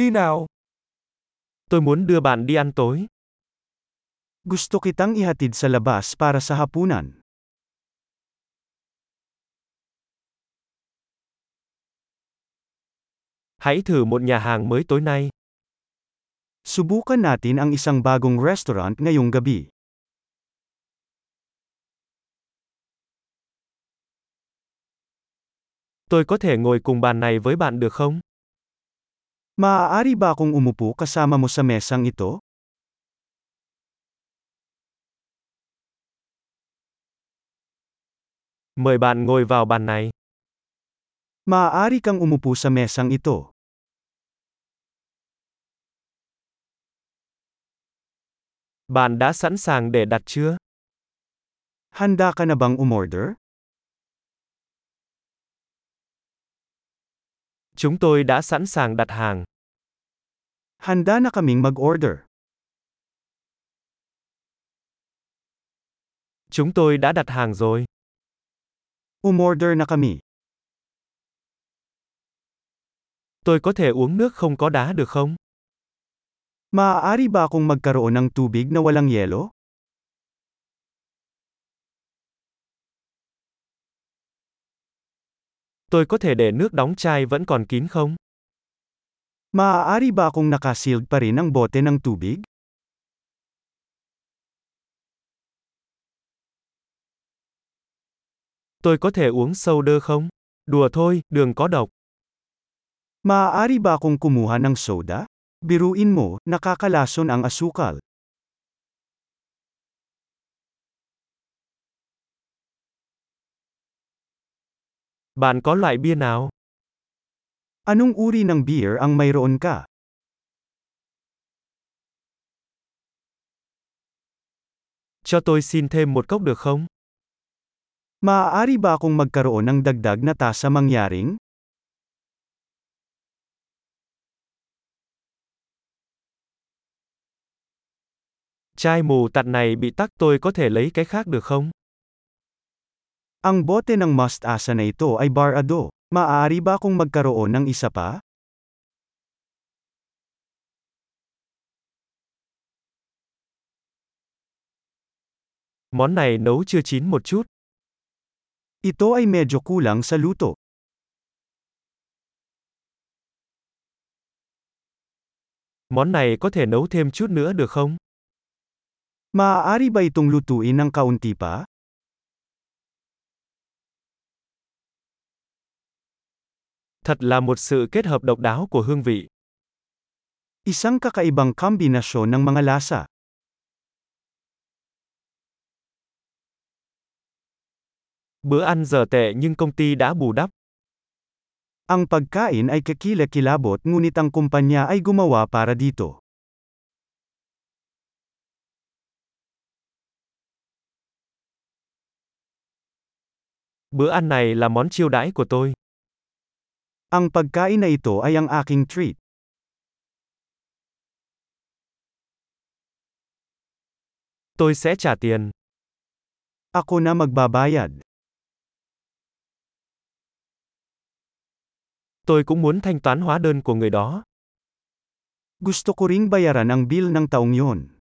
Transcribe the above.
Đi nào. Tôi muốn đưa bạn đi ăn tối. Gusto kitang ihatid sa labas para sa hapunan. Hãy thử một nhà hàng mới tối nay. Subukan natin ang isang bagong restaurant ngayong gabi. Tôi có thể ngồi cùng bàn này với bạn được không? Maaari ba akong umupo kasama mo sa mesang ito? Mời bạn ngồi vào bàn này. Maaari kang umupo sa mesang ito. Bạn đã sẵn sàng để đặt chưa? Handa ka na bang umorder? Chúng tôi đã sẵn sàng đặt hàng. Handa na kaming mag-order. Chúng tôi đã đặt hàng rồi. Umorder na kami. Tôi có thể uống nước không có đá được không? Maaari ba akong magkaroon ng tubig na walang yelo? Tôi có thể để nước đóng chai vẫn còn kín không? Maaari ba akong nakasealed pa rin ang bote ng tubig? Tôi có thể uống soda không? Đùa thôi, đường có độc. Maaari ba akong kumuha ng soda? Biruin mo, nakakalason ang asukal. Bạn có loại bia nào? Anong uri ng beer ang mayroon ka? Cho tôi xin thêm một cốc được không? Maaari ba akong magkaroon ng dagdag na tasa mangyaring? Chai mù tạt này bị tắc tôi có thể lấy cái khác được không? Ang bote ng mustasa na ito ay barado. Maaari ba akong magkaroon ng isa pa? Món này nấu chưa chín một chút. Ito ay medyo kulang sa luto. Món này có thể nấu thêm chút nữa được không? Maaari ba itong lutuin ng kaunti pa? Thật là một sự kết hợp độc đáo của hương vị. Isang kakaibang kombinasyon ng mga lasa. Bữa ăn giờ tệ nhưng công ty đã bù đắp. Ang pagkain ay kakilakilabot ngunit ang kumpanya ay gumawa para dito. Bữa ăn này là món chiêu đãi của tôi. Ang pagkain na ito ay ang aking treat. Tôi sẽ trả tiền. Ako na magbabayad. Tôi cũng muốn thanh toán hóa đơn của người đó. Gusto ko ring bayaran ang bill ng taong yon.